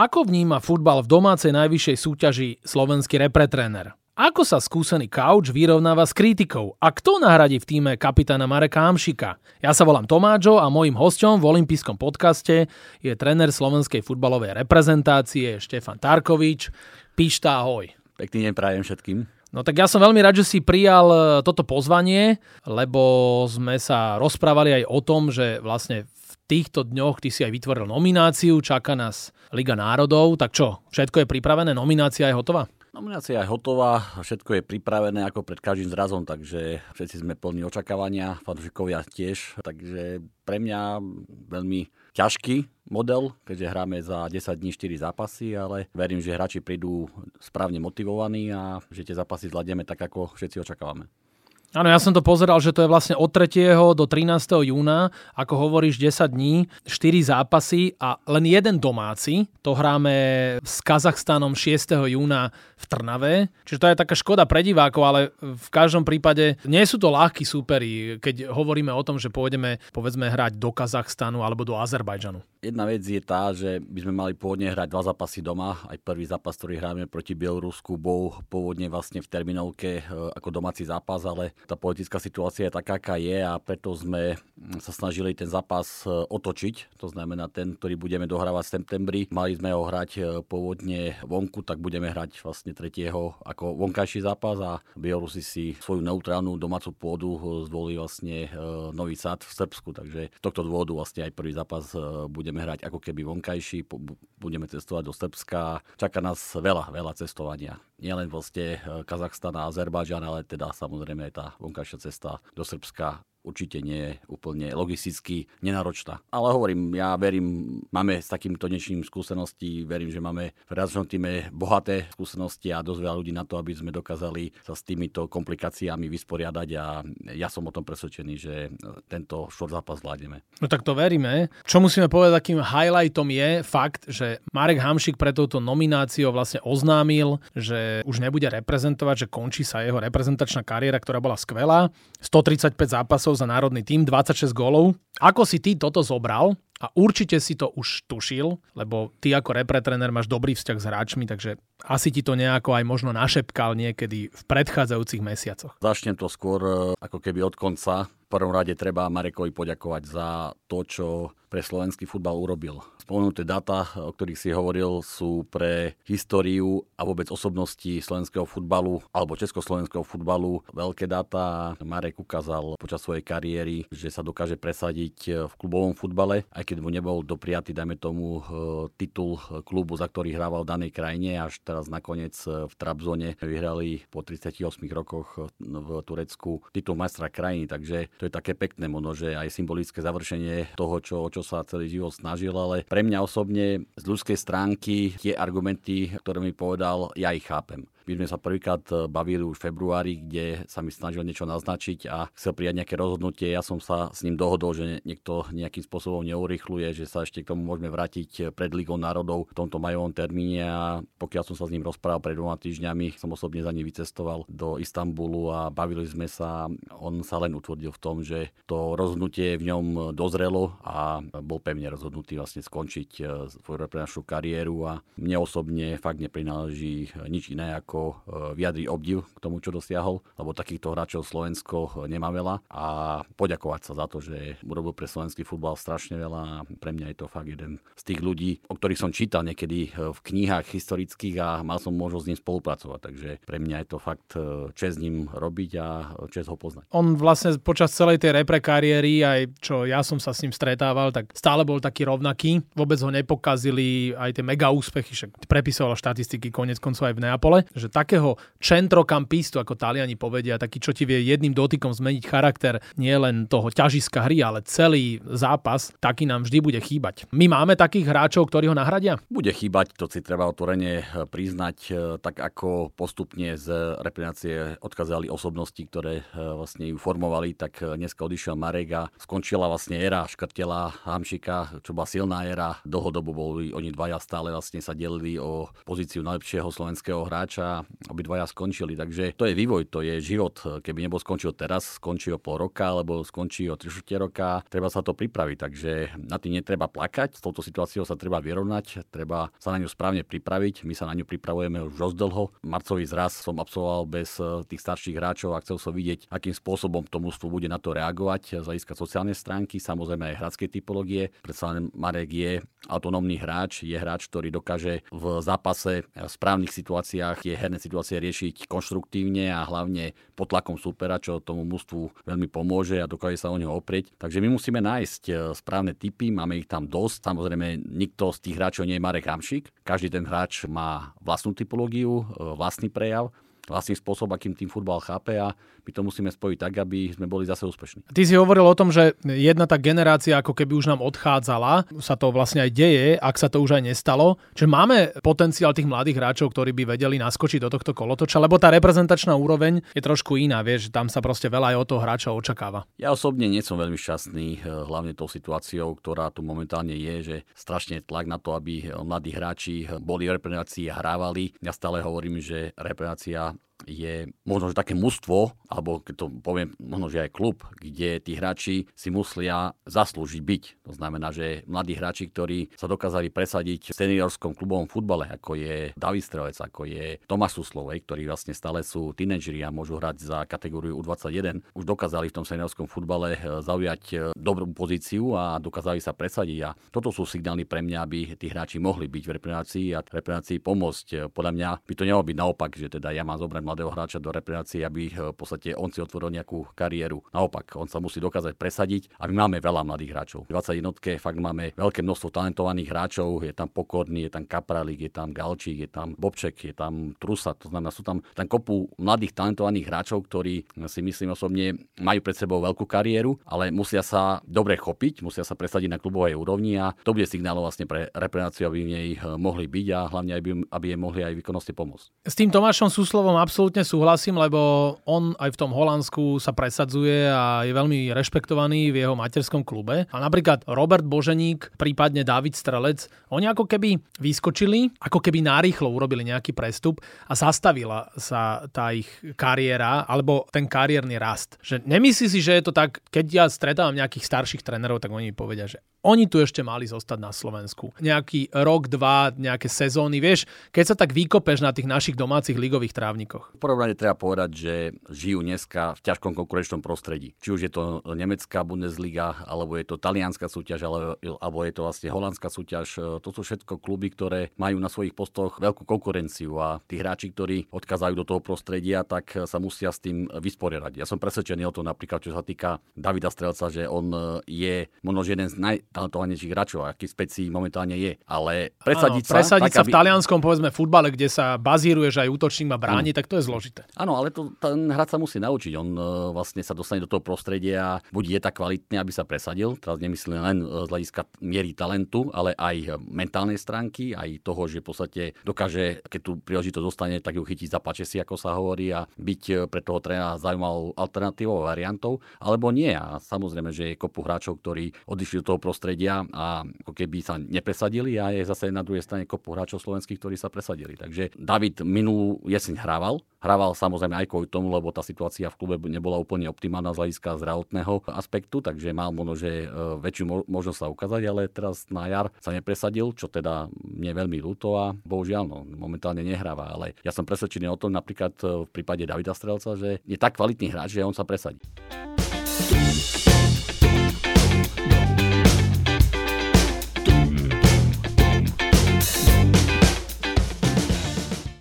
Ako vníma futbal v domácej najvyššej súťaži slovenský repretréner? Ako sa skúsený kauč vyrovnáva s kritikou? A kto nahradí v týme kapitána Mareka Hamšika? Ja sa volám Tomáčo a mojím hosťom v olympijskom podcaste je tréner slovenskej futbalovej reprezentácie Štefan Tarkovič. Pišta, ahoj. Pekný deň prajem všetkým. No tak ja som veľmi rád, že si prijal e, toto pozvanie, lebo sme sa rozprávali aj o tom, že vlastne týchto dňoch ty si aj vytvoril nomináciu, čaká nás Liga národov, tak čo, všetko je pripravené, nominácia je hotová? Nominácia je hotová, všetko je pripravené ako pred každým zrazom, takže všetci sme plní očakávania, fanúšikovia tiež, takže pre mňa veľmi ťažký model, keďže hráme za 10 dní 4 zápasy, ale verím, že hráči prídu správne motivovaní a že tie zápasy zvládneme tak, ako všetci očakávame. Áno, ja som to pozeral, že to je vlastne od 3. do 13. júna, ako hovoríš, 10 dní, 4 zápasy a len jeden domáci. To hráme s Kazachstanom 6. júna v Trnave. Čiže to je taká škoda pre divákov, ale v každom prípade nie sú to ľahkí súperi, keď hovoríme o tom, že pôjdeme povedzme hrať do Kazachstanu alebo do Azerbajdžanu. Jedna vec je tá, že by sme mali pôvodne hrať dva zápasy doma. Aj prvý zápas, ktorý hráme proti Bielorusku, bol pôvodne vlastne v terminovke e, ako domáci zápas, ale tá politická situácia je taká, aká je a preto sme sa snažili ten zápas e, otočiť. To znamená, ten, ktorý budeme dohrávať v septembri, mali sme ho hrať e, pôvodne vonku, tak budeme hrať vlastne tretieho ako vonkajší zápas a Bielorusi si svoju neutrálnu domácu pôdu zvolili vlastne Nový Sad v Srbsku, takže z tohto dôvodu vlastne aj prvý zápas bude budeme hrať ako keby vonkajší, budeme cestovať do Srbska. Čaká nás veľa, veľa cestovania. Nielen vlastne Kazachstan a Azerbajdžan, ale teda samozrejme aj tá vonkajšia cesta do Srbska určite nie je úplne logisticky nenáročná. Ale hovorím, ja verím, máme s takýmto niečím skúseností, verím, že máme v realizačnom týme bohaté skúsenosti a dosť veľa ľudí na to, aby sme dokázali sa s týmito komplikáciami vysporiadať a ja som o tom presvedčený, že tento štvrt zápas zvládneme. No tak to veríme. Čo musíme povedať, takým highlightom je fakt, že Marek Hamšik pre touto nomináciou vlastne oznámil, že už nebude reprezentovať, že končí sa jeho reprezentačná kariéra, ktorá bola skvelá. 135 zápasov zápasov za národný tým, 26 gólov. Ako si ty toto zobral? A určite si to už tušil, lebo ty ako repretrener máš dobrý vzťah s hráčmi, takže asi ti to nejako aj možno našepkal niekedy v predchádzajúcich mesiacoch. Začnem to skôr e, ako keby od konca. V prvom rade treba Marekovi poďakovať za to, čo pre slovenský futbal urobil. Spomenuté data, o ktorých si hovoril, sú pre históriu a vôbec osobnosti slovenského futbalu alebo československého futbalu veľké data. Marek ukázal počas svojej kariéry, že sa dokáže presadiť v klubovom futbale, aj keď mu nebol dopriatý, dajme tomu, e, titul klubu, za ktorý hrával v danej krajine, až teraz nakoniec v Trabzone vyhrali po 38 rokoch v Turecku titul majstra krajiny, takže to je také pekné možno, že aj symbolické završenie toho, čo, čo sa celý život snažil, ale pre mňa osobne z ľudskej stránky tie argumenty, ktoré mi povedal, ja ich chápem. My sme sa prvýkrát e, bavili už v februári, kde sa mi snažil niečo naznačiť a chcel prijať nejaké rozhodnutie. Ja som sa s ním dohodol, že niekto nejakým spôsobom neurychluje, že sa ešte k tomu môžeme vrátiť e, pred Ligou národov v tomto majovom termíne a pokiaľ som sa s ním rozprával pred dvoma týždňami, som osobne za ním vycestoval do Istanbulu a bavili sme sa. On sa len utvrdil v tom, že to rozhodnutie v ňom dozrelo a bol pevne rozhodnutý vlastne skončiť svoju reprenačnú kariéru a mne osobne fakt neprináleží nič iné ako ako e, vyjadriť obdiv k tomu, čo dosiahol, lebo takýchto hráčov Slovensko nemá veľa. A poďakovať sa za to, že urobil pre slovenský futbal strašne veľa a pre mňa je to fakt jeden z tých ľudí, o ktorých som čítal niekedy e, v knihách historických a mal som možnosť s ním spolupracovať, takže pre mňa je to fakt e, čest s ním robiť a čest ho poznať. On vlastne počas celej tej repre kariéry, aj čo ja som sa s ním stretával, tak stále bol taký rovnaký, vôbec ho nepokazili aj tie mega úspechy, však prepisoval štatistiky konec koncov aj v Neapole, že takého centrocampistu, ako Taliani povedia, taký, čo ti vie jedným dotykom zmeniť charakter nie len toho ťažiska hry, ale celý zápas, taký nám vždy bude chýbať. My máme takých hráčov, ktorí ho nahradia? Bude chýbať, to si treba otvorene eh, priznať, eh, tak ako postupne z reprezentácie odkázali osobnosti, ktoré eh, vlastne ju formovali, tak dneska odišiel Marek a skončila vlastne éra Škrtela, Hamšika, čo bola silná éra. Dlhodobo boli oni dvaja stále vlastne sa delili o pozíciu najlepšieho slovenského hráča a obidvaja skončili. Takže to je vývoj, to je život. Keby nebol skončil teraz, skončí o pol roka, alebo skončí o 3 roka, treba sa to pripraviť. Takže na tým netreba plakať, s touto situáciou sa treba vyrovnať, treba sa na ňu správne pripraviť. My sa na ňu pripravujeme už dosť dlho. Marcový zraz som absolvoval bez eh, tých starších hráčov a chcel som vidieť, akým spôsobom to mústvo bude na to reagovať z hľadiska sociálnej stránky, samozrejme aj hradskej typológie. Predsa len Marek je autonómny hráč, je hráč, ktorý dokáže v zápase v správnych situáciách tie herné situácie riešiť konštruktívne a hlavne pod tlakom supera, čo tomu mústvu veľmi pomôže a dokáže sa o neho oprieť. Takže my musíme nájsť e, správne typy, máme ich tam dosť. Samozrejme, nikto z tých hráčov nie je Marek Hamšik. Každý ten hráč má vlastnú typológiu, e, vlastný prejav vlastný spôsob, akým tým futbal chápe a my to musíme spojiť tak, aby sme boli zase úspešní. Ty si hovoril o tom, že jedna tá generácia ako keby už nám odchádzala, sa to vlastne aj deje, ak sa to už aj nestalo. Čiže máme potenciál tých mladých hráčov, ktorí by vedeli naskočiť do tohto kolotoča, lebo tá reprezentačná úroveň je trošku iná, vieš, tam sa proste veľa aj od toho hráča očakáva. Ja osobne nie som veľmi šťastný, eh, hlavne tou situáciou, ktorá tu momentálne je, že strašne tlak na to, aby mladí hráči boli v reprezentácii a hrávali. Ja stále hovorím, že reprezentácia je možno že také mužstvo, alebo keď to poviem, možno že aj klub, kde tí hráči si muslia zaslúžiť byť. To znamená, že mladí hráči, ktorí sa dokázali presadiť v seniorskom klubovom futbale, ako je David Strelec, ako je Tomáš Suslovej, ktorí vlastne stále sú tínedžeri a môžu hrať za kategóriu U21, už dokázali v tom seniorskom futbale eh, zaujať eh, dobrú pozíciu a dokázali sa presadiť. A toto sú signály pre mňa, aby tí hráči mohli byť v reprezentácii a reprezentácii pomôcť. Podľa mňa by to nemalo byť naopak, že teda ja mám zobrať mladého hráča do reprezentácie, aby eh, v podstate on si otvoril nejakú kariéru. Naopak, on sa musí dokázať presadiť a my máme veľa mladých hráčov. V 21 fakt máme veľké množstvo talentovaných hráčov, je tam Pokorný, je tam Kapralík, je tam Galčík, je tam Bobček, je tam Trusa, to znamená, sú tam, tam kopu mladých talentovaných hráčov, ktorí si myslím osobne majú pred sebou veľkú kariéru, ale musia sa dobre chopiť, musia sa presadiť na klubovej úrovni a to bude signálom vlastne pre reprezentáciu, aby v nej eh, mohli byť a hlavne aby, aby jej mohli aj výkonnosti pomôcť. S tým Tomášom Súslovom absolútne súhlasím, lebo on aj v tom Holandsku sa presadzuje a je veľmi rešpektovaný v jeho materskom klube. A napríklad Robert Boženík, prípadne David Strelec, oni ako keby vyskočili, ako keby narýchlo urobili nejaký prestup a zastavila sa tá ich kariéra alebo ten kariérny rast. Že nemyslí si, že je to tak, keď ja stretávam nejakých starších trénerov, tak oni mi povedia, že oni tu ešte mali zostať na Slovensku. Nejaký rok, dva, nejaké sezóny, vieš, keď sa tak vykopeš na tých našich domácich ligových trávnikoch. V rade treba povedať, že žijú dneska v ťažkom konkurenčnom prostredí. Či už je to nemecká Bundesliga, alebo je to talianská súťaž, alebo je to vlastne holandská súťaž. To sú všetko kluby, ktoré majú na svojich postoch veľkú konkurenciu a tí hráči, ktorí odkazajú do toho prostredia, tak sa musia s tým vysporiadať. Ja som presvedčený o tom napríklad, čo sa týka Davida Strelca, že on je možno jeden z naj, talentovanejších hráčov, aký specí momentálne je. Ale presadiť Áno, sa... Presadiť sa aby... v talianskom, povedzme, futbale, kde sa bazíruje, že aj útočník má bráni, tak to je zložité. Áno, ale to, ten hráč sa musí naučiť. On uh, vlastne sa dostane do toho prostredia, buď je tak kvalitný, aby sa presadil, teraz nemyslím len uh, z hľadiska miery talentu, ale aj mentálnej stránky, aj toho, že v podstate dokáže, keď tu príležitosť dostane, tak ju chytiť za pače si, ako sa hovorí, a byť pre toho trénera zaujímavou alternatívou, variantou, alebo nie. A samozrejme, že je kopu hráčov, ktorí odišli do toho prostredia prostredia a ako keby sa nepresadili a je zase na druhej strane kopu hráčov slovenských, ktorí sa presadili. Takže David minulú jeseň hrával, hrával samozrejme aj kvôli tomu, lebo tá situácia v klube nebola úplne optimálna z hľadiska zdravotného aspektu, takže mal možno, že e, väčšiu možnosť sa ukázať, ale teraz na jar sa nepresadil, čo teda mne veľmi ľúto a bohužiaľ no, momentálne nehráva. Ale ja som presvedčený o tom napríklad e, v prípade Davida Strelca, že je tak kvalitný hráč, že on sa presadí.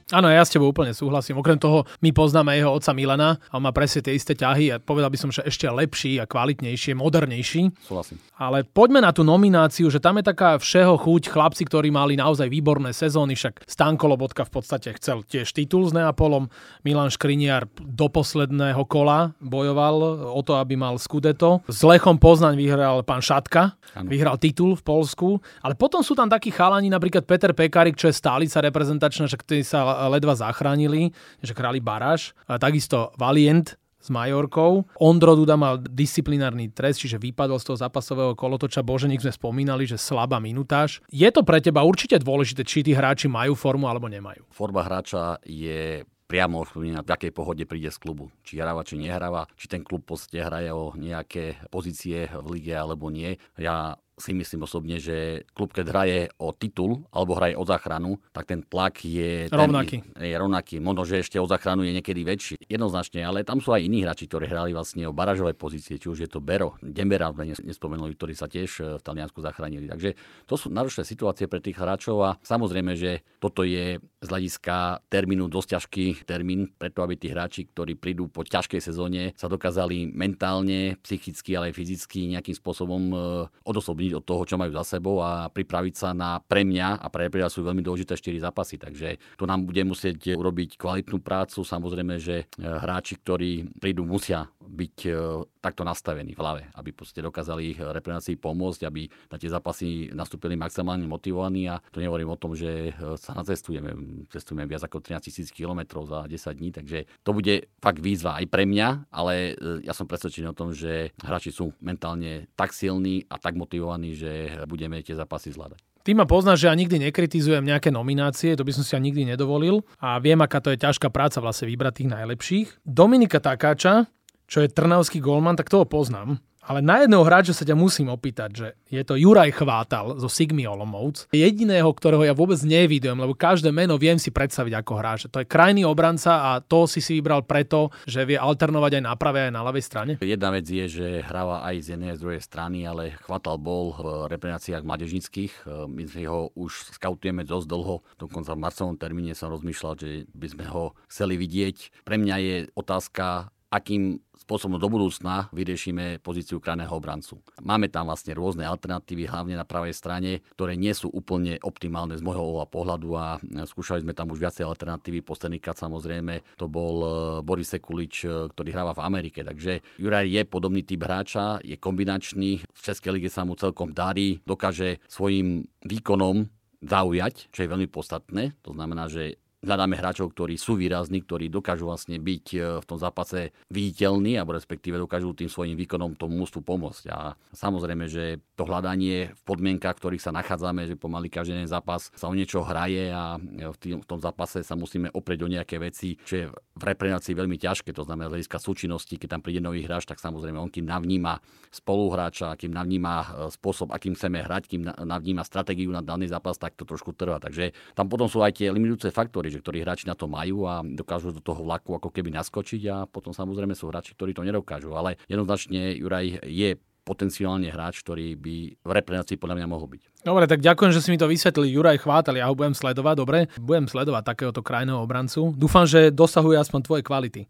Áno, ja s tebou úplne súhlasím. Okrem toho, my poznáme jeho otca Milana a má presne tie isté ťahy a povedal by som, že ešte lepší a kvalitnejší, modernejší. Súhlasím. Ale poďme na tú nomináciu, že tam je taká všeho chuť chlapci, ktorí mali naozaj výborné sezóny, však Stanko Lobotka v podstate chcel tiež titul s Neapolom, Milan Škriniar do posledného kola bojoval o to, aby mal Scudetto. S Lechom Poznaň vyhral pán Šatka, ano. vyhral titul v Polsku, ale potom sú tam takí chalani, napríklad Peter Pekarik, čo je stálica reprezentačná, že ktorý sa ledva zachránili, že králi Baráš. A takisto Valient, s Majorkou. Ondro Duda mal disciplinárny trest, čiže vypadol z toho zápasového kolotoča. Boženík sme spomínali, že slabá minutáž. Je to pre teba určite dôležité, či tí hráči majú formu alebo nemajú? Forma hráča je priamo ovplyvňuje, v akej pohode príde z klubu. Či hráva, či nehráva, či ten klub podstate hraje o nejaké pozície v lige alebo nie. Ja si myslím osobne, že klub, keď hraje o titul alebo hraje o záchranu, tak ten tlak je rovnaký. Ten, je rovnaký. Možno, že ešte o záchranu je niekedy väčší. Jednoznačne, ale tam sú aj iní hráči, ktorí hrali vlastne o baražové pozície, či už je to Bero, Dembera sme nespomenuli, ktorí sa tiež e, v Taliansku zachránili. Takže to sú náročné situácie pre tých hráčov a samozrejme, že toto je z hľadiska termínu dosť ťažký termín, preto aby tí hráči, ktorí prídu po ťažkej sezóne, sa dokázali mentálne, psychicky, ale aj fyzicky nejakým spôsobom e, odosobniť odkloniť od toho, čo majú za sebou a pripraviť sa na pre mňa a pre Reprila sú veľmi dôležité 4 zápasy. Takže tu nám bude musieť urobiť kvalitnú prácu. Samozrejme, že e, hráči, ktorí prídu, musia byť e, takto nastavení v hlave, aby dokázali reprezentácii pomôcť, aby na tie zápasy nastúpili maximálne motivovaní a to nehovorím o tom, že e, sa nacestujeme. Cestujeme viac ako 13 tisíc km za 10 dní, takže to bude fakt výzva aj pre mňa, ale ja som presvedčený o tom, že hráči sú mentálne tak silní a tak motivovaní, že budeme tie zápasy zvládať. Ty ma poznáš, že ja nikdy nekritizujem nejaké nominácie, to by som si ja nikdy nedovolil a viem, aká to je ťažká práca vlastne vybrať tých najlepších. Dominika Takáča, čo je trnavský golman, tak toho poznám. Ale na jedného hráča sa ťa musím opýtať, že je to Juraj Chvátal zo Sigmy Olomouc. Jediného, ktorého ja vôbec nevidujem, lebo každé meno viem si predstaviť ako hráč. To je krajný obranca a to si si vybral preto, že vie alternovať aj na pravej aj na ľavej strane. Jedna vec je, že hráva aj z jednej a z druhej strany, ale Chvátal bol v reprezentáciách mladežnických. My sme ho už skautujeme dosť dlho. Dokonca v marcovom termíne som rozmýšľal, že by sme ho chceli vidieť. Pre mňa je otázka, akým spôsobom do budúcna vyriešime pozíciu krajného obrancu. Máme tam vlastne rôzne alternatívy, hlavne na pravej strane, ktoré nie sú úplne optimálne z môjho pohľadu a skúšali sme tam už viacej alternatívy. Posledný krát samozrejme to bol e, Boris Sekulič, e, ktorý hráva v Amerike. Takže Juraj je podobný typ hráča, je kombinačný, v Českej lige sa mu celkom darí, dokáže svojim výkonom zaujať, čo je veľmi podstatné. To znamená, že hľadáme hráčov, ktorí sú výrazní, ktorí dokážu vlastne byť e, v tom zápase viditeľní, alebo respektíve dokážu tým svojim výkonom tomu mústvu pomôcť. A samozrejme, že to hľadanie v podmienkach, v ktorých sa nachádzame, že pomaly každý jeden zápas sa o niečo hraje a v, tým, v tom zápase sa musíme oprieť o nejaké veci, čo je v reprezentácii veľmi ťažké, to znamená z hľadiska súčinnosti, keď tam príde nový hráč, tak samozrejme on kým navníma spoluhráča, kým navníma e, spôsob, akým chceme hrať, kým navníma stratégiu na daný zápas, tak to trošku trvá. Takže tam potom sú aj tie limitujúce faktory že ktorí hráči na to majú a dokážu do toho vlaku ako keby naskočiť a potom samozrejme sú hráči, ktorí to nedokážu. Ale jednoznačne Juraj je potenciálne hráč, ktorý by v reprezentácii podľa mňa mohol byť. Dobre, tak ďakujem, že si mi to vysvetlil. Juraj Chvátal, ja ho budem sledovať, dobre? Budem sledovať takéhoto krajného obrancu. Dúfam, že dosahuje aspoň tvoje kvality.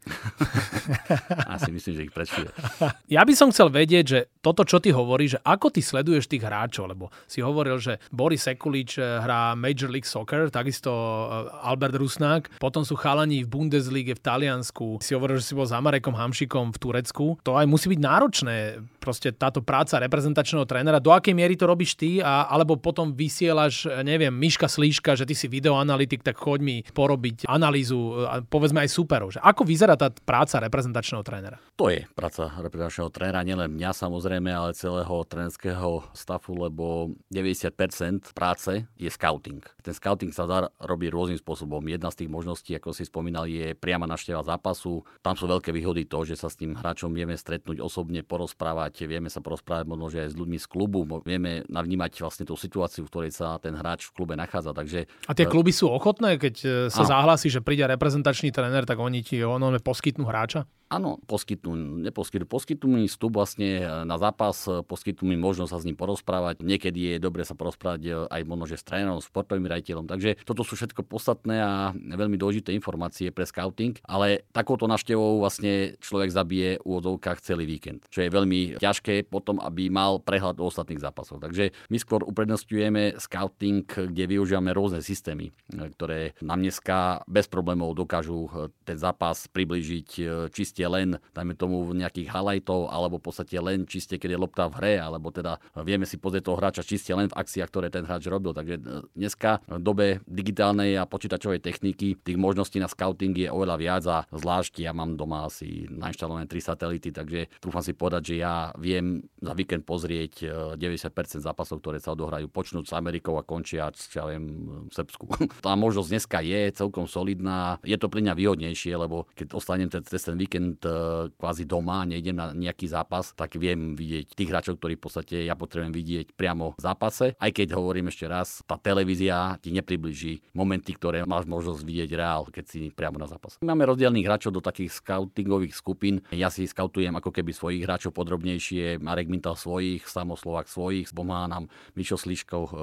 Asi myslím, že ich predšuje. Ja by som chcel vedieť, že toto, čo ty hovoríš, že ako ty sleduješ tých hráčov, lebo si hovoril, že Boris Sekulič eh, hrá Major League Soccer, takisto eh, Albert Rusnák, potom sú chalani v Bundesliga v Taliansku, si hovoril, že si bol za Marekom Hamšikom v Turecku. To aj musí byť náročné, proste táto práca reprezentačného trénera. Do akej miery to robíš ty a alebo potom vysielaš, neviem, Miška Slíška, že ty si videoanalytik, tak choď mi porobiť analýzu, povedzme aj superov. Že ako vyzerá tá práca reprezentačného trénera? To je práca reprezentačného trénera, nielen mňa samozrejme, ale celého trénerského stafu, lebo 90% práce je scouting. Ten scouting sa dá robiť rôznym spôsobom. Jedna z tých možností, ako si spomínal, je priama našteva zápasu. Tam sú veľké výhody to, že sa s tým hráčom vieme stretnúť osobne, porozprávať, vieme sa porozprávať možno, aj s ľuďmi z klubu, vieme navnímať vlastne tú situáciu, v ktorej sa ten hráč v klube nachádza. Takže, a tie e, kluby sú ochotné, keď e, sa áno. zahlási, že príde reprezentačný tréner, tak oni ti ono poskytnú hráča? Áno, poskytnú, neposkytnú, poskytnú mi vstup vlastne na zápas, poskytnú mi možnosť sa s ním porozprávať. Niekedy je dobre sa porozprávať aj možno, že s trénerom, sportovým rajiteľom. Takže toto sú všetko podstatné a veľmi dôležité informácie pre scouting, ale takouto návštevou vlastne človek zabije v úvodzovkách celý víkend, čo je veľmi ťažké potom, aby mal prehľad o ostatných zápasoch. Takže my skôr uprednostňujeme scouting, kde využívame rôzne systémy, ktoré nám dneska bez problémov dokážu ten zápas približiť čiste len, dajme tomu, nejakých highlightov, alebo v podstate len čiste, keď je lopta v hre, alebo teda vieme si pozrieť toho hráča čiste len v akciách, ktoré ten hráč robil. Takže dneska v dobe digitálnej a počítačovej techniky tých možností na scouting je oveľa viac a zvlášť ja mám doma asi nainštalované tri satelity, takže trúfam si povedať, že ja viem za víkend pozrieť 90% zápasov, ktoré sa odohrajú počnúť s Amerikou a končia, ja viem, v Srbsku. Tá možnosť dneska je celkom solidná. Je to pri mňa výhodnejšie, lebo keď ostanem ten, ten víkend e, kvázi doma, nejdem na nejaký zápas, tak viem vidieť tých hráčov, ktorí v podstate ja potrebujem vidieť priamo v zápase. Aj keď hovorím ešte raz, tá televízia ti nepribliží momenty, ktoré máš možnosť vidieť reál, keď si priamo na zápase. Máme rozdielných hráčov do takých scoutingových skupín. Ja si skautujem ako keby svojich hráčov podrobnejšie, Marek Mintal svojich, Samoslovak svojich, pomáha nám Mišo Sliškov, e,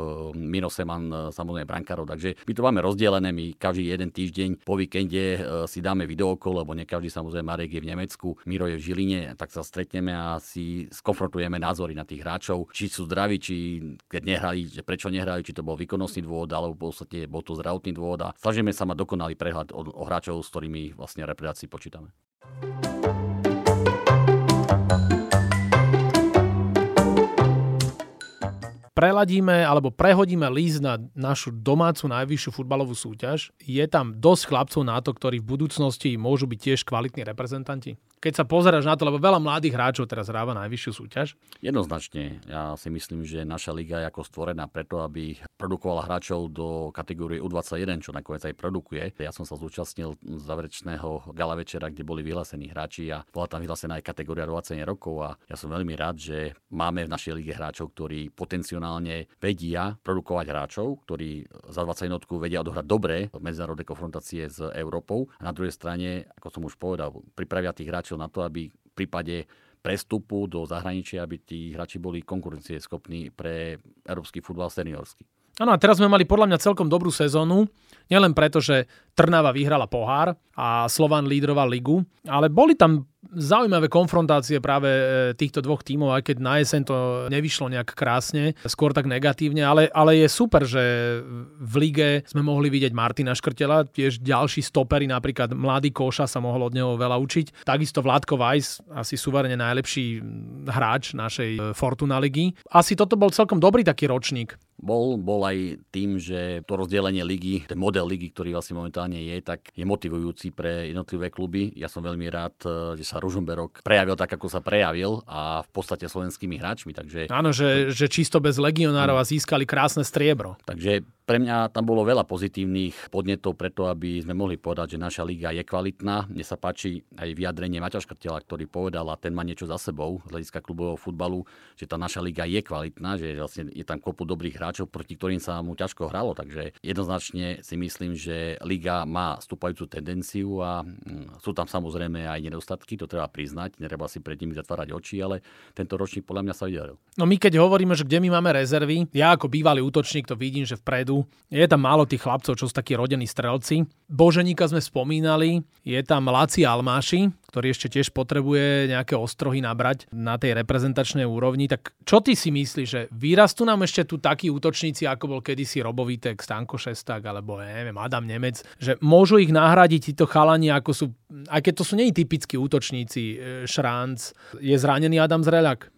Miro Seman, e, samozrejme brankárov. Takže my to máme rozdelené, my každý jeden týždeň po víkende e, si dáme videokol, lebo nekaždý samozrejme Marek je v Nemecku, Miro je v Žiline, tak sa stretneme a si skonfrontujeme názory na tých hráčov, či sú zdraví, či keď nehrali, prečo nehrali, či to bol výkonnostný dôvod, alebo v podstate bol to zdravotný dôvod a snažíme sa mať dokonalý prehľad o, o hráčov, s ktorými vlastne repredácii počítame. Preladíme alebo prehodíme líst na našu domácu najvyššiu futbalovú súťaž, je tam dosť chlapcov na to, ktorí v budúcnosti môžu byť tiež kvalitní reprezentanti? keď sa pozeráš na to, lebo veľa mladých hráčov teraz hráva najvyššiu súťaž? Jednoznačne. Ja si myslím, že naša liga je ako stvorená preto, aby produkovala hráčov do kategórie U21, čo nakoniec aj produkuje. Ja som sa zúčastnil záverečného gala večera, kde boli vyhlásení hráči a bola tam vyhlásená aj kategória 20 rokov a ja som veľmi rád, že máme v našej lige hráčov, ktorí potenciálne vedia produkovať hráčov, ktorí za 20 jednotku vedia odohrať dobre medzinárodné konfrontácie s Európou. A na druhej strane, ako som už povedal, pripravia tých hráčov na to, aby v prípade prestupu do zahraničia, aby tí hráči boli konkurencieschopní pre európsky futbal seniorský. Áno a teraz sme mali podľa mňa celkom dobrú sezónu, nielen preto, že Trnava vyhrala pohár a Slovan lídroval ligu, ale boli tam zaujímavé konfrontácie práve e, týchto dvoch tímov, aj keď na jeseň to nevyšlo nejak krásne, skôr tak negatívne, ale, ale je super, že v lige sme mohli vidieť Martina Škrtela, tiež ďalší stopery, napríklad mladý Koša sa mohol od neho veľa učiť. Takisto Vládko Weiss, asi suverene najlepší hráč našej e, Fortuna ligy. Asi toto bol celkom dobrý taký ročník. Bol, bol aj tým, že to rozdelenie ligy, ten model ligy, ktorý vlastne momentálne je, tak je motivujúci pre jednotlivé kluby. Ja som veľmi rád, e, že sa Ružomberok prejavil tak, ako sa prejavil a v podstate slovenskými hráčmi. Takže... Áno, že, že čisto bez legionárov a získali krásne striebro. Takže pre mňa tam bolo veľa pozitívnych podnetov preto, aby sme mohli povedať, že naša liga je kvalitná. Mne sa páči aj vyjadrenie Maťa Škrtela, ktorý povedal, a ten má niečo za sebou z hľadiska klubového futbalu, že tá naša liga je kvalitná, že vlastne je tam kopu dobrých hráčov, proti ktorým sa mu ťažko hralo. Takže jednoznačne si myslím, že liga má stúpajúcu tendenciu a mm, sú tam samozrejme aj nedostatky, to treba priznať, netreba si pred nimi zatvárať oči, ale tento ročník podľa mňa sa vydaril. No my keď hovoríme, že kde my máme rezervy, ja ako bývalý útočník to vidím, že vpredu je tam málo tých chlapcov, čo sú takí rodení strelci. Boženíka sme spomínali, je tam Laci Almáši, ktorý ešte tiež potrebuje nejaké ostrohy nabrať na tej reprezentačnej úrovni. Tak čo ty si myslíš, že vyrastú nám ešte tu takí útočníci, ako bol kedysi Robovitek, Stanko Šesták alebo neviem, Adam Nemec, že môžu ich nahradiť títo chalani, ako sú, aj keď to sú nie typickí útočníci, e, Šránc, je zranený Adam Zreľak?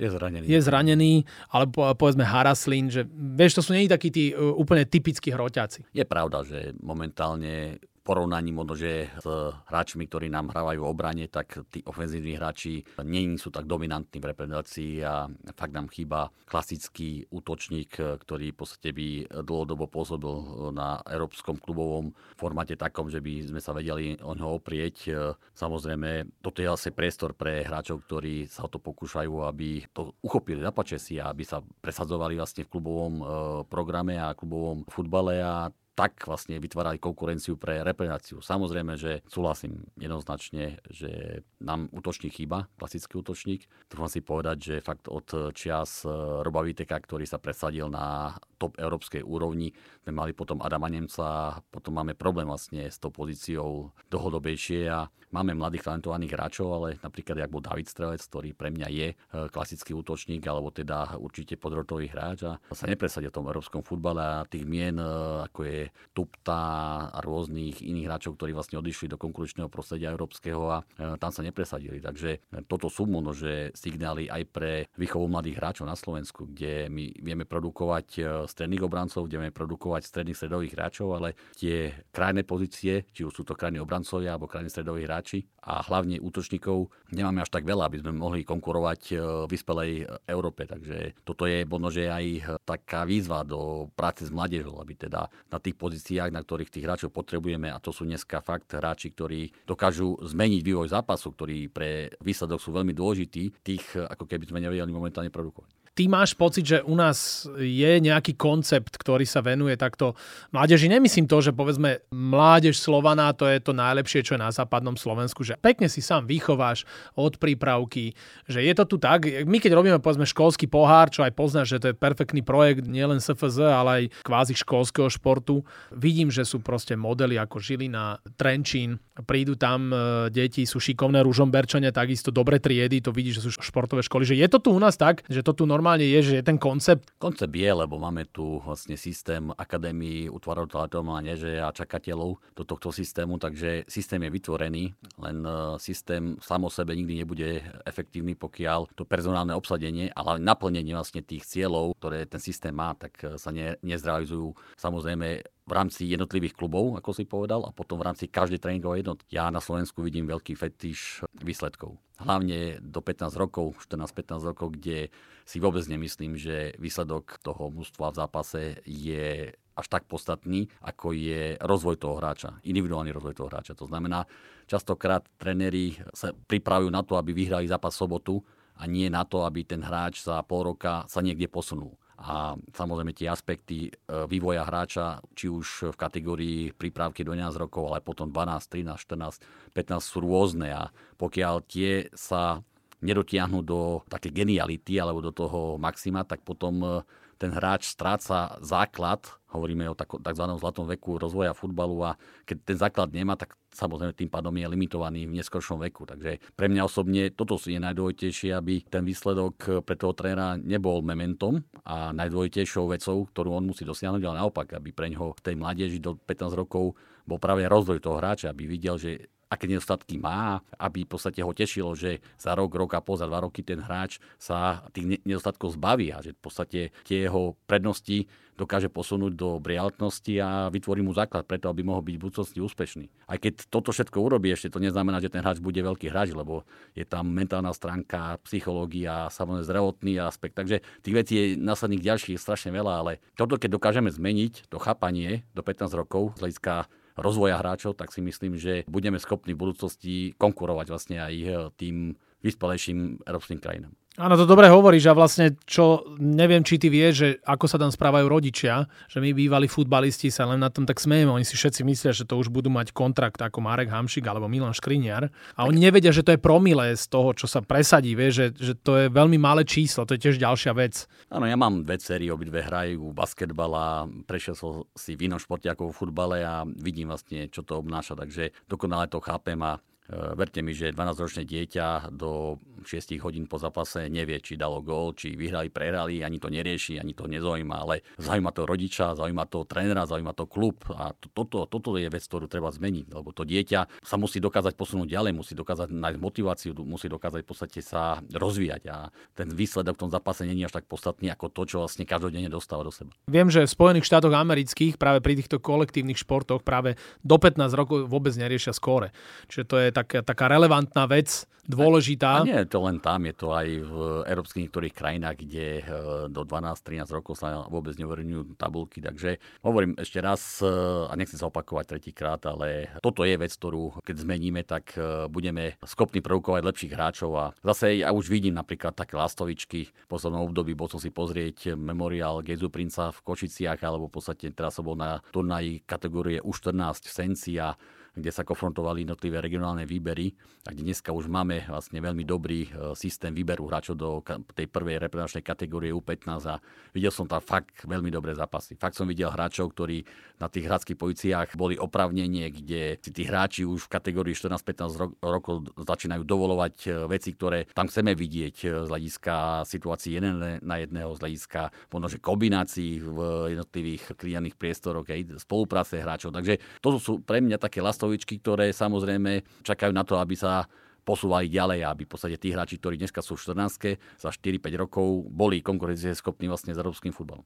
Je zranený. Je zranený, ale povedzme Haraslin, že vieš, to sú nie takí tí uh, úplne typickí hroťáci. Je pravda, že momentálne porovnaní možno, že s hráčmi, ktorí nám hrávajú v obrane, tak tí ofenzívni hráči nie sú tak dominantní v reprezentácii a fakt nám chýba klasický útočník, ktorý v podstate by dlhodobo pôsobil na európskom klubovom formáte takom, že by sme sa vedeli o ňo oprieť. Samozrejme, toto je asi priestor pre hráčov, ktorí sa o to pokúšajú, aby to uchopili, zapače si a aby sa presadzovali vlastne v klubovom eh, programe a klubovom futbale a tak vlastne vytvárali konkurenciu pre reprezentáciu. Samozrejme, že súhlasím jednoznačne, že nám útočník chýba, klasický útočník. Trúfam si povedať, že fakt od čias e, Roba Viteka, ktorý sa presadil na top európskej úrovni. Sme mali potom Adama Nemca, potom máme problém vlastne s tou pozíciou dlhodobejšie a máme mladých talentovaných hráčov, ale napríklad jak bol David Strelec, ktorý pre mňa je e, klasický útočník, alebo teda určite podrotový hráč a sa nepresadil v tom európskom futbale a tých mien, e, ako je Tupta a rôznych iných hráčov, ktorí vlastne odišli do konkurenčného prostredia európskeho a e, tam sa nepresadili. Takže toto sú možno, že signály aj pre výchovu mladých hráčov na Slovensku, kde my vieme produkovať stredných obrancov, vieme produkovať stredných stredových hráčov, ale tie krajné pozície, či už sú to krajní obrancovia alebo krajní stredoví hráči a hlavne útočníkov nemáme až tak veľa, aby sme mohli konkurovať e, vyspelej Európe. Takže toto je možno, že aj taká výzva do práce s mládežou, aby teda na tých pozíciách, na ktorých tých hráčov potrebujeme, a to sú dneska fakt hráči, ktorí dokážu zmeniť vývoj zápasu, ktorí pre výsledok sú veľmi dôležití, tých ako keby sme nevedeli momentálne produkovať. Ty máš pocit, že u nás je nejaký koncept, ktorý sa venuje takto mládeži. Nemyslím to, že povedzme mládež Slovaná to je to najlepšie, čo je na západnom Slovensku, že pekne si sám vychováš od prípravky, že je to tu tak. My keď robíme povedzme školský pohár, čo aj poznáš, že to je perfektný projekt nielen SFZ, ale aj kvázi školského športu, vidím, že sú proste modely ako Žilina, Trenčín, prídu tam e, deti, sú šikovné Ružomberčania, takisto dobre triedy, to vidíš, že sú športové školy. Že je to tu u nás tak, že to tu normálne je, že je ten koncept? Koncept je, lebo máme tu vlastne systém akadémií, útvarov talentov mládeže a čakateľov do tohto systému, takže systém je vytvorený, len e, systém sám sebe nikdy nebude efektívny, pokiaľ to personálne obsadenie, ale naplnenie vlastne tých cieľov, ktoré ten systém má, tak e, sa ne, nezrealizujú samozrejme v rámci jednotlivých klubov, ako si povedal, a potom v rámci každej tréningovej jednotky. Ja na Slovensku vidím veľký fetiš výsledkov. Hlavne do 15 rokov, 14-15 rokov, kde si vôbec nemyslím, že výsledok toho mústva v zápase je až tak podstatný, ako je rozvoj toho hráča, individuálny rozvoj toho hráča. To znamená, častokrát tréneri sa pripravujú na to, aby vyhrali zápas sobotu a nie na to, aby ten hráč za pol roka sa niekde posunul a samozrejme tie aspekty e, vývoja hráča, či už v kategórii prípravky do 11 rokov, ale potom 12, 13, 14, 15 sú rôzne. A pokiaľ tie sa nedotiahnu do také geniality alebo do toho maxima, tak potom e, ten hráč stráca základ, hovoríme o tzv. zlatom veku rozvoja futbalu a keď ten základ nemá, tak samozrejme tým pádom je limitovaný v neskôršom veku. Takže pre mňa osobne toto je najdôležitejšie, aby ten výsledok pre toho trénera nebol mementom a najdôležitejšou vecou, ktorú on musí dosiahnuť, ale naopak, aby pre ňoho v tej mládeži do 15 rokov bol práve rozvoj toho hráča, aby videl, že aké nedostatky má, aby v podstate ho tešilo, že za rok, rok a pol, za dva roky ten hráč sa tých nedostatkov zbaví a že v podstate tie jeho prednosti dokáže posunúť do brialitnosti a vytvorí mu základ preto, aby mohol byť v budúcnosti úspešný. Aj keď toto všetko urobí, ešte to neznamená, že ten hráč bude veľký hráč, lebo je tam mentálna stránka, psychológia, samozrejme zdravotný aspekt. Takže tých vecí je následných ďalších strašne veľa, ale toto, keď dokážeme zmeniť, to chápanie do 15 rokov z hľadiska rozvoja hráčov, tak si myslím, že budeme schopní v budúcnosti konkurovať vlastne aj eh, tým vyspelejším európskym krajinám. Áno, to dobre hovoríš a vlastne, čo neviem, či ty vieš, že ako sa tam správajú rodičia, že my bývalí futbalisti sa len na tom tak smejeme. Oni si všetci myslia, že to už budú mať kontrakt ako Marek Hamšik alebo Milan Škriniar a oni nevedia, že to je promile z toho, čo sa presadí, vie, že, že to je veľmi malé číslo, to je tiež ďalšia vec. Áno, ja mám dve cery, obidve hrajú basketbal prešiel som si v inom športe ako v futbale a vidím vlastne, čo to obnáša, takže dokonale to chápem a Eh, verte mi, že 12-ročné dieťa do 6 hodín po zápase nevie, či dalo gól, či vyhrali, prehrali, ani to nerieši, ani to nezaujíma, ale zaujíma to rodiča, zaujíma to trénera, zaujíma to klub a to, toto, toto je vec, ktorú treba zmeniť, lebo to dieťa sa musí dokázať posunúť ďalej, musí dokázať nájsť motiváciu, musí dokázať v podstate sa rozvíjať a ten výsledok v tom zápase není až tak podstatný ako to, čo vlastne každodenne dostáva do seba. Viem, že v Spojených štátoch amerických práve pri týchto kolektívnych športoch práve do 15 rokov vôbec neriešia skóre. Čiže to je taká, taká relevantná vec, dôležitá. A, a nie to len tam, je to aj v európskych niektorých krajinách, kde e, do 12-13 rokov sa vôbec neuverejňujú tabulky. Takže hovorím ešte raz, e, a nechcem sa opakovať tretíkrát, ale toto je vec, ktorú keď zmeníme, tak e, budeme schopní produkovať lepších hráčov. A zase ja už vidím napríklad také lastovičky v poslednom období, bol som si pozrieť memoriál Gezu Princa v Košiciach, alebo v podstate teraz som bol na turnaji kategórie U14 v Senci kde sa konfrontovali jednotlivé regionálne výbery a kde dneska už máme vlastne veľmi dobrý e, systém výberu hráčov do tej prvej reprezentačnej kategórie U15 a videl som tam fakt veľmi dobré zápasy. Fakt som videl hráčov, ktorí na tých hradských pozíciách boli opravnenie, kde si tí hráči už v kategórii 14-15 rokov začínajú dovolovať e, veci, ktoré tam chceme vidieť e, z hľadiska situácií jeden na jedného, z hľadiska možno, že kombinácií v jednotlivých klianých priestoroch, aj spolupráce hráčov. Takže to sú pre mňa také lastovičky, ktoré samozrejme čakajú na to, aby sa posúvali ďalej, aby v podstate tí hráči, ktorí dneska sú v 14 za 4-5 rokov, boli konkurencieschopní vlastne s európskym futbalom.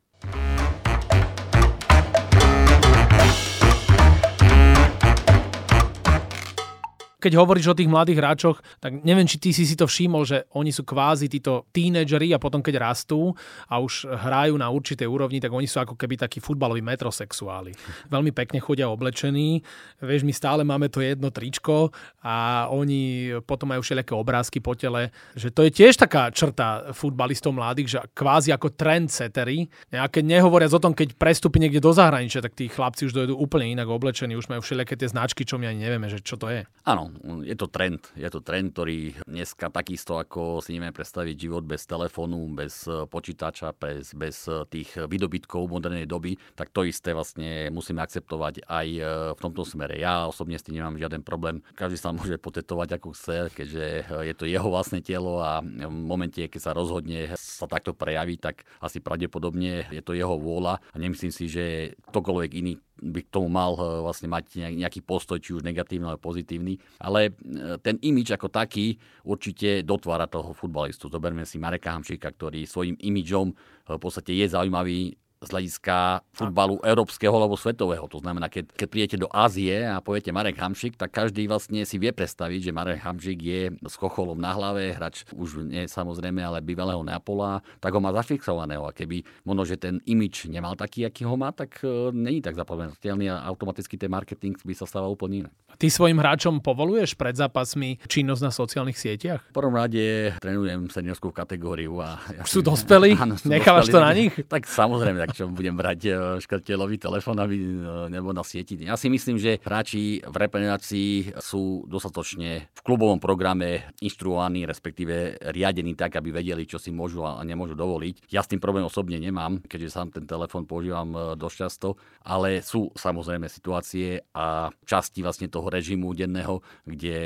Keď hovoríš o tých mladých hráčoch, tak neviem, či ty si si to všimol, že oni sú kvázi títo tínedžeri a potom keď rastú a už hrajú na určitej úrovni, tak oni sú ako keby takí futbaloví metrosexuáli. Veľmi pekne chodia oblečení, vieš, my stále máme to jedno tričko a oni potom majú všelijaké obrázky po tele, že to je tiež taká črta futbalistov mladých, že kvázi ako trendsettery. A nehovoriac o tom, keď prestúpi niekde do zahraničia, tak tí chlapci už dojdú úplne inak oblečení, už majú všelijaké tie značky, čo my ani nevieme, že čo to je. Áno, je to trend. Je to trend, ktorý dneska takisto ako si nevieme predstaviť život bez telefónu, bez e, počítača, bez, bez e, tých výdobytkov modernej doby, tak to isté vlastne musíme akceptovať aj e, v tomto smere. Ja osobne s tým nemám žiaden problém. Každý sa môže potetovať ako chce, keďže je to jeho vlastné telo a v momente, keď sa rozhodne sa takto prejaviť, tak asi pravdepodobne je to jeho vôľa a nemyslím si, že ktokoľvek iný by k tomu mal eh, vlastne mať nejaký postoj, či už negatívny alebo pozitívny. Ale eh, ten imič ako taký určite dotvára toho futbalistu. Zoberme si Mareka Hamšika, ktorý svojim imidžom eh, v podstate je zaujímavý z hľadiska futbalu európskeho alebo svetového. To znamená, keď, keď prídete do Ázie a poviete Marek Hamšik, tak každý vlastne si vie predstaviť, že Marek Hamšik je s chocholom na hlave, hrač už nie samozrejme, ale bývalého Neapola, tak ho má zafixovaného. A keby možno, že ten imič nemal taký, aký ho má, tak uh, není tak zapomenutelný a automaticky ten marketing by sa stával úplne inak. Ty svojim hráčom povoluješ pred zápasmi činnosť na sociálnych sieťach? V prvom rade trénujem seniorskú kategóriu. A ja Už sú dospelí? Áno, sú Nechávaš dospelí, to na nich? Tak samozrejme, tak čo budem brať e, škrtelový telefón, aby e, nebo na sieti. Ja si myslím, že hráči v reprezentácii sú dostatočne v klubovom programe inštruovaní, respektíve riadení tak, aby vedeli, čo si môžu a nemôžu dovoliť. Ja s tým problém osobne nemám, keďže sám ten telefón používam e, dosť často, ale sú samozrejme situácie a časti vlastne toho režimu denného, kde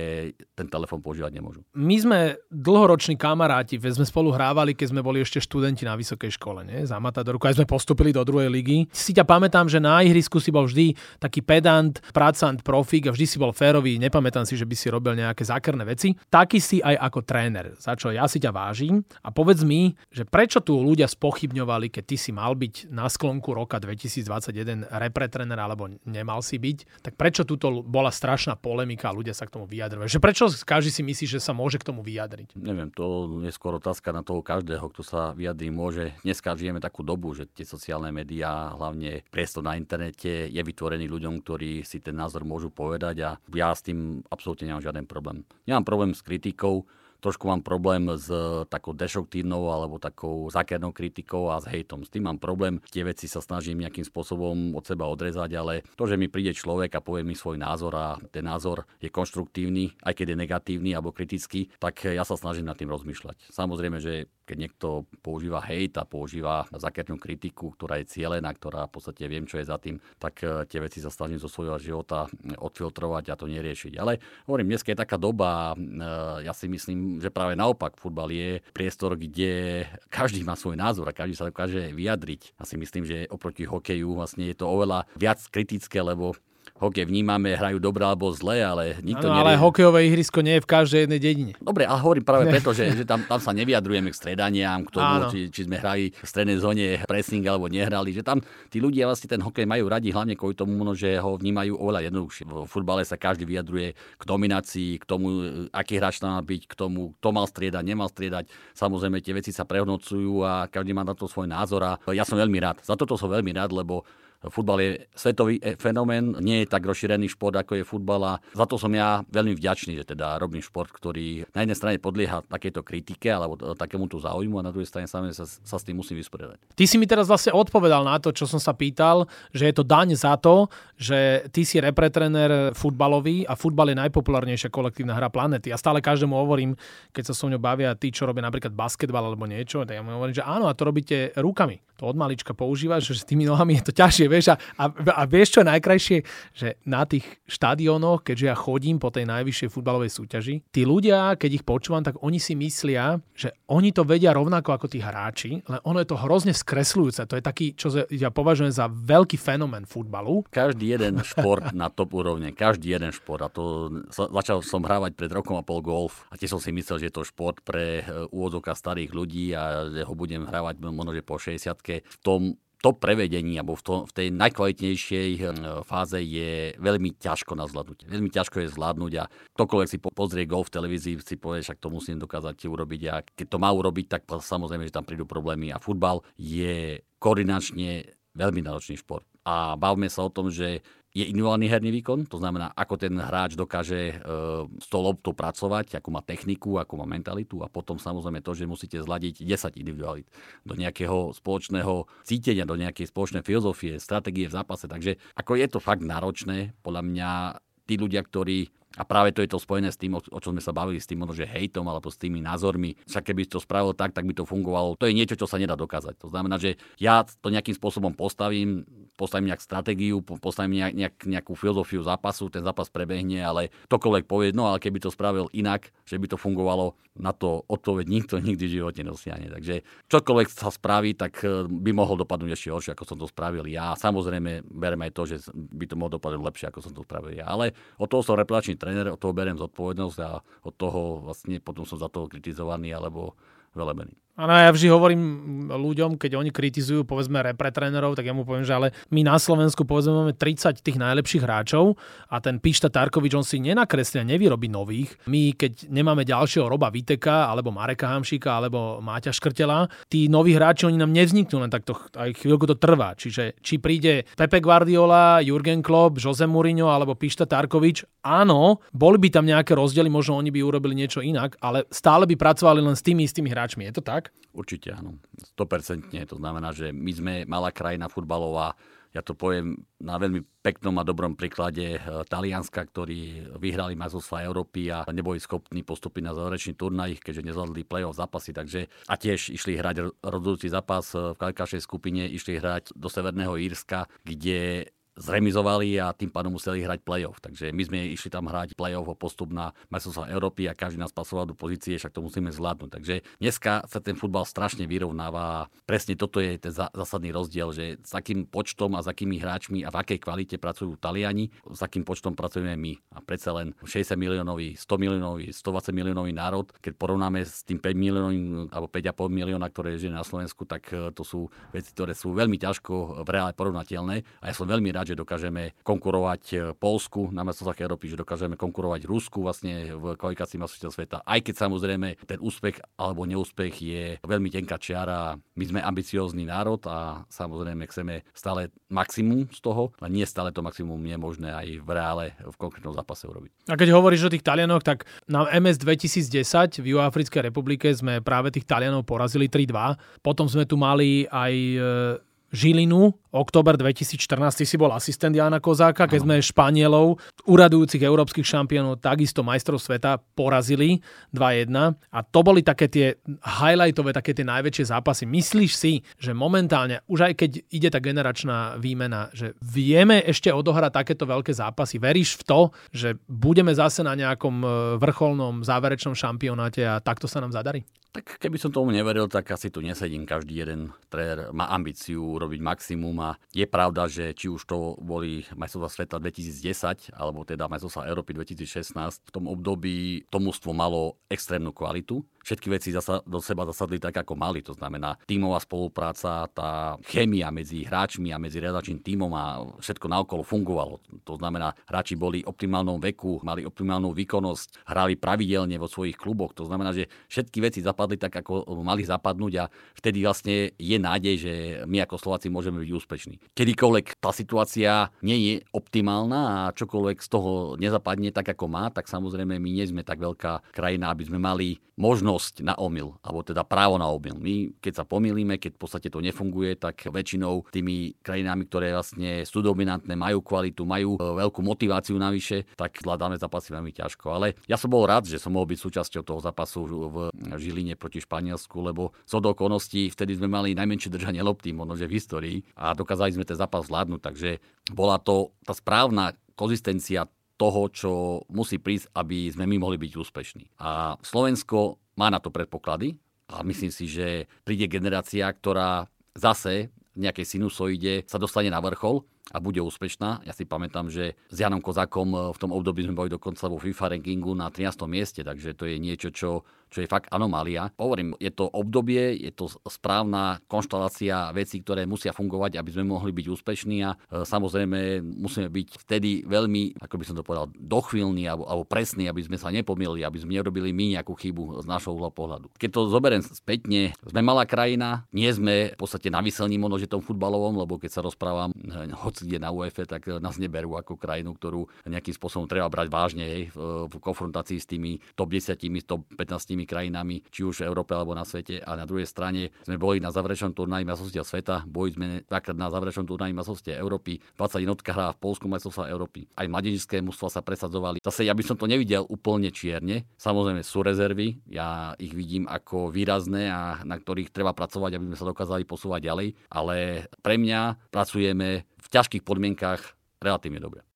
ten telefón používať nemôžu. My sme dlhoroční kamaráti, sme spolu hrávali, keď sme boli ešte študenti na vysokej škole, nie? za Matadorku, aj sme postupili postupili do druhej ligy. Si ťa pamätám, že na ihrisku si bol vždy taký pedant, pracant, profík a vždy si bol férový. Nepamätám si, že by si robil nejaké zákerné veci. Taký si aj ako tréner, za čo ja si ťa vážim. A povedz mi, že prečo tu ľudia spochybňovali, keď ty si mal byť na sklonku roka 2021 repretréner alebo nemal si byť, tak prečo tuto bola strašná polemika a ľudia sa k tomu vyjadrujú? Že prečo každý si myslí, že sa môže k tomu vyjadriť? Neviem, to je skôr otázka na toho každého, kto sa vyjadrí môže. Dneska žijeme takú dobu, že tie sociálne médiá, hlavne priestor na internete je vytvorený ľuďom, ktorí si ten názor môžu povedať a ja s tým absolútne nemám žiaden problém. Nemám problém s kritikou, trošku mám problém s takou deštruktívnou alebo takou zákernou kritikou a s hejtom. S tým mám problém. Tie veci sa snažím nejakým spôsobom od seba odrezať, ale to, že mi príde človek a povie mi svoj názor a ten názor je konštruktívny, aj keď je negatívny alebo kritický, tak ja sa snažím nad tým rozmýšľať. Samozrejme, že keď niekto používa hejt a používa zakernú kritiku, ktorá je cieľená, ktorá v podstate viem, čo je za tým, tak e, tie veci sa snažím zo svojho života odfiltrovať a to neriešiť. Ale hovorím, dnes je taká doba, e, ja si myslím, že práve naopak futbal je priestor, kde každý má svoj názor a každý sa dokáže vyjadriť. Ja si myslím, že oproti hokeju vlastne je to oveľa viac kritické, lebo hokej vnímame, hrajú dobre alebo zle, ale nikto ano, nevie. Ale hokejové ihrisko nie je v každej jednej dedine. Dobre, ale hovorím práve preto, že, že tam, tam sa nevyjadrujeme k stredaniam, k tomu, či, či sme hrali v strednej zóne pressing alebo nehrali. Že tam tí ľudia vlastne ten hokej majú radi, hlavne kvôli tomu, že ho vnímajú oveľa jednoduchšie. V futbale sa každý vyjadruje k dominácii, k tomu, aký hráč tam má byť, k tomu, kto mal striedať, nemal striedať. Samozrejme, tie veci sa prehodnocujú a každý má na to svoj názor a ja som veľmi rád. Za toto som veľmi rád, lebo Futbal je svetový e, fenomén, nie je tak rozšírený šport, ako je futbal a za to som ja veľmi vďačný, že teda robím šport, ktorý na jednej strane podlieha takéto kritike alebo takému tu záujmu a na druhej strane sa, sa s tým musím vysporiadať. Ty si mi teraz vlastne odpovedal na to, čo som sa pýtal, že je to daň za to, že ty si repretrener futbalový a futbal je najpopulárnejšia kolektívna hra planety. Ja stále každému hovorím, keď sa so mňou bavia tí, čo robia napríklad basketbal alebo niečo, tak ja mu hovorím, že áno, a to robíte rukami. To od malička používaš, že s tými nohami je to ťažšie, vieš. A, a, a vieš, čo je najkrajšie? Že na tých štadiónoch, keďže ja chodím po tej najvyššej futbalovej súťaži, tí ľudia, keď ich počúvam, tak oni si myslia, že oni to vedia rovnako ako tí hráči, len ono je to hrozne skresľujúce. To je taký, čo ja považujem za veľký fenomén futbalu. Každý jeden šport na top úrovne, každý jeden šport. A to začal som hrávať pred rokom a pol golf a tiež som si myslel, že je to šport pre e, úvodzoka starých ľudí a že ho budem hrávať možno, že po 60 v tom to prevedení alebo v, to, v tej najkvalitnejšej hm, fáze je veľmi ťažko na zvládnutie. Veľmi ťažko je zvládnuť a ktokoľvek si pozrie golf v televízii, si povie, však to musím dokázať urobiť a keď to má urobiť, tak samozrejme, že tam prídu problémy a futbal je koordinačne veľmi náročný šport. A bavme sa o tom, že je individuálny herný výkon, to znamená, ako ten hráč dokáže e, s tou loptou pracovať, ako má techniku, ako má mentalitu a potom samozrejme to, že musíte zladiť 10 individualit do nejakého spoločného cítenia, do nejakej spoločnej filozofie, stratégie v zápase. Takže ako je to fakt náročné, podľa mňa tí ľudia, ktorí a práve to je to spojené s tým, o, čom sme sa bavili, s tým možno, že hejtom alebo s tými názormi. Však keby to spravil tak, tak by to fungovalo. To je niečo, čo sa nedá dokázať. To znamená, že ja to nejakým spôsobom postavím, postavím nejak stratégiu, postavím nejak, nejak, nejakú filozofiu zápasu, ten zápas prebehne, ale ktokoľvek povie, no ale keby to spravil inak, že by to fungovalo, na to odpoveď nikto nikdy v živote nedosiahne. Takže čokoľvek sa spraví, tak e, by mohol dopadnúť ešte horšie, ako som to spravil ja. Samozrejme, berem aj to, že by to mohlo dopadnúť lepšie, ako som to spravil ja. Ale od toho som reputačný tréner, od toho beriem zodpovednosť a od toho vlastne potom som za to kritizovaný alebo velebený. Áno, ja vždy hovorím ľuďom, keď oni kritizujú povedzme repre trénerov, tak ja mu poviem, že ale my na Slovensku povedzme máme 30 tých najlepších hráčov a ten Pišta Tarkovič on si nenakreslí a nevyrobí nových. My keď nemáme ďalšieho Roba Viteka alebo Mareka Hamšika alebo Máťa Škrtela, tí noví hráči oni nám nevzniknú, len takto aj chvíľku to trvá. Čiže či príde Pepe Guardiola, Jurgen Klopp, Jose Mourinho alebo Pišta Tarkovič, áno, boli by tam nejaké rozdiely, možno oni by urobili niečo inak, ale stále by pracovali len s tými istými hráčmi. Je to tak? Určite áno, 100%. To znamená, že my sme malá krajina futbalová, ja to poviem na veľmi peknom a dobrom príklade eh, Talianska, ktorí vyhrali majstrovstvá Európy a neboli schopní postúpiť na záverečný turnaj, keďže nezvládli play-off zápasy. Takže, a tiež išli hrať rozhodujúci zápas eh, v kalkašej skupine, išli hrať do Severného Írska, kde zremizovali a tým pádom museli hrať play-off. Takže my sme išli tam hrať play-off o postup na majstrovstvá Európy a každý nás pasoval do pozície, však to musíme zvládnuť. Takže dneska sa ten futbal strašne vyrovnáva a presne toto je ten zásadný rozdiel, že s akým počtom a s akými hráčmi a v akej kvalite pracujú Taliani, s akým počtom pracujeme my. A predsa len 60 miliónový, 100 miliónový, 120 miliónový národ, keď porovnáme s tým 5 miliónovým alebo 5,5 milióna, ktoré žije na Slovensku, tak eh, to sú veci, ktoré sú veľmi ťažko v reále porovnateľné. A ja som veľmi rád, že dokážeme konkurovať e, Polsku na mestách Európy, že dokážeme konkurovať Rusku vlastne v kvalifikácii majstrovstiev sveta. Aj keď samozrejme ten úspech alebo neúspech je veľmi tenká čiara. My sme ambiciózny národ a samozrejme chceme stále maximum z toho, ale nie stále to maximum je možné aj v reále v konkrétnom zápase urobiť. A keď hovoríš o tých Talianoch, tak na MS 2010 v Juhoafrickej republike sme práve tých Talianov porazili 3-2. Potom sme tu mali aj e, Žilinu, október 2014, ty si bol asistent Jana Kozáka, keď sme Španielov, uradujúcich európskych šampiónov, takisto majstrov sveta porazili 2-1 a to boli také tie highlightové, také tie najväčšie zápasy. Myslíš si, že momentálne, už aj keď ide tá generačná výmena, že vieme ešte odohrať takéto veľké zápasy? Veríš v to, že budeme zase na nejakom e, vrcholnom záverečnom šampionáte a takto sa nám zadarí? Tak keby som tomu neveril, tak asi tu nesedím. Každý jeden tréner má ambíciu robiť maximum a je pravda, že či už to boli majstrovstvá sveta 2010 alebo teda majstrovstvá Európy 2016, v tom období to mústvo malo extrémnu kvalitu všetky veci zasa, do seba zasadli tak, ako mali. To znamená tímová spolupráca, tá chemia medzi hráčmi a medzi redačným tímom a všetko naokolo fungovalo. To znamená, hráči boli v optimálnom veku, mali optimálnu výkonnosť, hrali pravidelne vo svojich kluboch. To znamená, že všetky veci zapadli tak, ako mali zapadnúť a vtedy vlastne je nádej, že my ako Slováci môžeme byť úspešní. Kedykoľvek tá situácia nie je optimálna a čokoľvek z toho nezapadne tak, ako má, tak samozrejme my nie sme tak veľká krajina, aby sme mali možnosť na omyl, alebo teda právo na omyl. My, keď sa pomýlime, keď v podstate to nefunguje, tak väčšinou tými krajinami, ktoré vlastne sú dominantné, majú kvalitu, majú e, veľkú motiváciu navyše, tak zvládame zápasy veľmi ťažko. Ale ja som bol rád, že som mohol byť súčasťou toho zápasu v Žiline proti Španielsku, lebo zo do okolností vtedy sme mali najmenšie držanie lopty, možno že v histórii a dokázali sme ten zápas zvládnuť, takže bola to tá správna konzistencia toho, čo musí prísť, aby sme my mohli byť úspešní. A Slovensko má na to predpoklady a myslím si, že príde generácia, ktorá zase v nejakej sinusoide sa dostane na vrchol a bude úspešná. Ja si pamätám, že s Janom Kozákom v tom období sme boli dokonca vo FIFA rankingu na 13. mieste, takže to je niečo, čo čo je fakt anomália. Hovorím, je to obdobie, je to správna konštalácia vecí, ktoré musia fungovať, aby sme mohli byť úspešní a e, samozrejme musíme byť vtedy veľmi, ako by som to povedal, dochvíľní alebo, alebo presní, aby sme sa nepomýlili, aby sme nerobili my nejakú chybu z našho uhla pohľadu. Keď to zoberiem spätne, sme malá krajina, nie sme v podstate na vyselní tom futbalovom, lebo keď sa rozprávam e, hoci na UEFA, tak nás neberú ako krajinu, ktorú nejakým spôsobom treba brať vážne hej, v, v konfrontácii s tými top 10, top 15 ostatnými krajinami, či už v Európe alebo na svete. A na druhej strane sme boli na záverečnom turnaji majstrovstia sveta, boli sme dvakrát na záverečnom turnaji majstrovstia Európy, 20 jednotka hrá v Polsku majstrovstva Európy. Aj mladeničské mužstva sa presadzovali. Zase ja by som to nevidel úplne čierne. Samozrejme sú rezervy, ja ich vidím ako výrazné a na ktorých treba pracovať, aby sme sa dokázali posúvať ďalej, ale pre mňa pracujeme v ťažkých podmienkach relatívne dobre.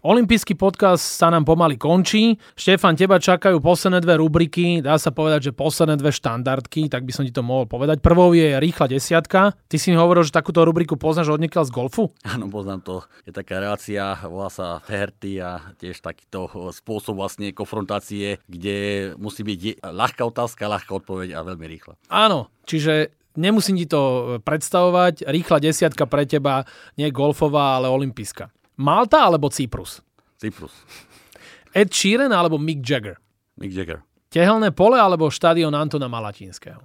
Olympijský podcast sa nám pomaly končí. Štefan, teba čakajú posledné dve rubriky, dá sa povedať, že posledné dve štandardky, tak by som ti to mohol povedať. Prvou je rýchla desiatka. Ty si mi hovoril, že takúto rubriku poznáš od z golfu? Áno, poznám to. Je taká relácia, volá sa Ferty a tiež takýto spôsob vlastne konfrontácie, kde musí byť ľahká otázka, ľahká odpoveď a veľmi rýchla. Áno, čiže nemusím ti to predstavovať. Rýchla desiatka pre teba nie golfová, ale olimpijská. Malta alebo Cyprus? Cyprus. Ed Sheeran alebo Mick Jagger? Mick Jagger. Tehelné pole alebo štadión Antona Malatinského?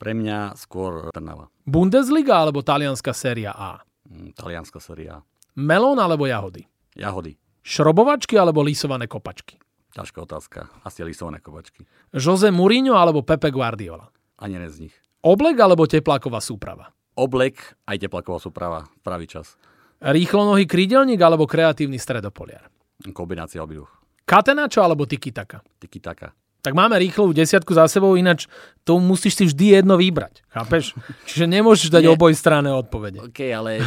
Pre mňa skôr Trnava. Bundesliga alebo talianská séria A? Mm, talianská séria A. Melón alebo jahody? Jahody. Šrobovačky alebo lisované kopačky? Ťažká otázka. Asi lisované kopačky. Jose Mourinho alebo Pepe Guardiola? Ani jeden z nich. Oblek alebo tepláková súprava? Oblek aj tepláková súprava. Pravý čas. Rýchlonohý krídelník alebo kreatívny stredopoliar? Kombinácia obidvoch. Katenačo alebo tiki-taka? Tiki-taka tak máme rýchlovú desiatku za sebou, ináč to musíš si vždy jedno vybrať. Chápeš? Čiže nemôžeš dať oboj strany odpovede. OK, ale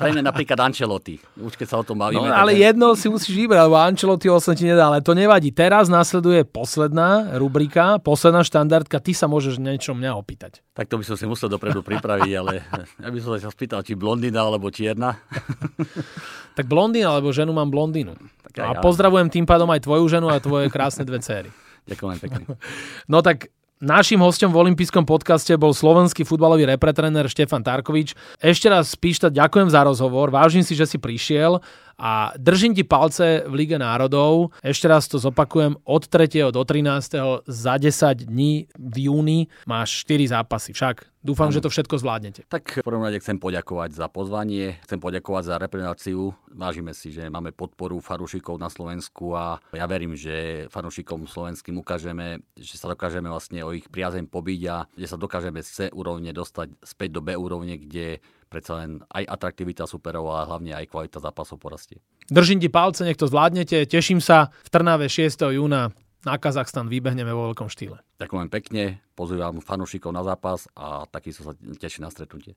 pre mňa napríklad Ancelotti. Už keď sa o tom bavíme. No, ale tak... jedno si musíš vybrať, lebo Ancelotti osem ti nedá. Ale to nevadí. Teraz nasleduje posledná rubrika, posledná štandardka. Ty sa môžeš niečo mňa opýtať. Tak to by som si musel dopredu pripraviť, ale ja by som sa spýtal, či blondína alebo čierna. tak blondína, alebo ženu mám blondínu. a ja. pozdravujem tým pádom aj tvoju ženu a tvoje krásne dve céry. Ďakujem pekne. No tak Naším hostom v olympijskom podcaste bol slovenský futbalový repretrener Štefan Tarkovič. Ešte raz Píšta, ďakujem za rozhovor, vážim si, že si prišiel a držím ti palce v Lige národov. Ešte raz to zopakujem, od 3. do 13. za 10 dní v júni máš 4 zápasy. Však Dúfam, ano. že to všetko zvládnete. Tak v prvom rade chcem poďakovať za pozvanie, chcem poďakovať za reprezentáciu. Vážime si, že máme podporu fanúšikov na Slovensku a ja verím, že fanúšikom slovenským ukážeme, že sa dokážeme vlastne o ich priazeň pobiť a že sa dokážeme z C úrovne dostať späť do B úrovne, kde predsa len aj atraktivita superov, ale hlavne aj kvalita zápasov porastie. Držím ti palce, nech to zvládnete. Teším sa v Trnave 6. júna na Kazachstan vybehneme vo veľkom štýle. Ďakujem pekne, pozývam fanúšikov na zápas a takisto sa teším na stretnutie.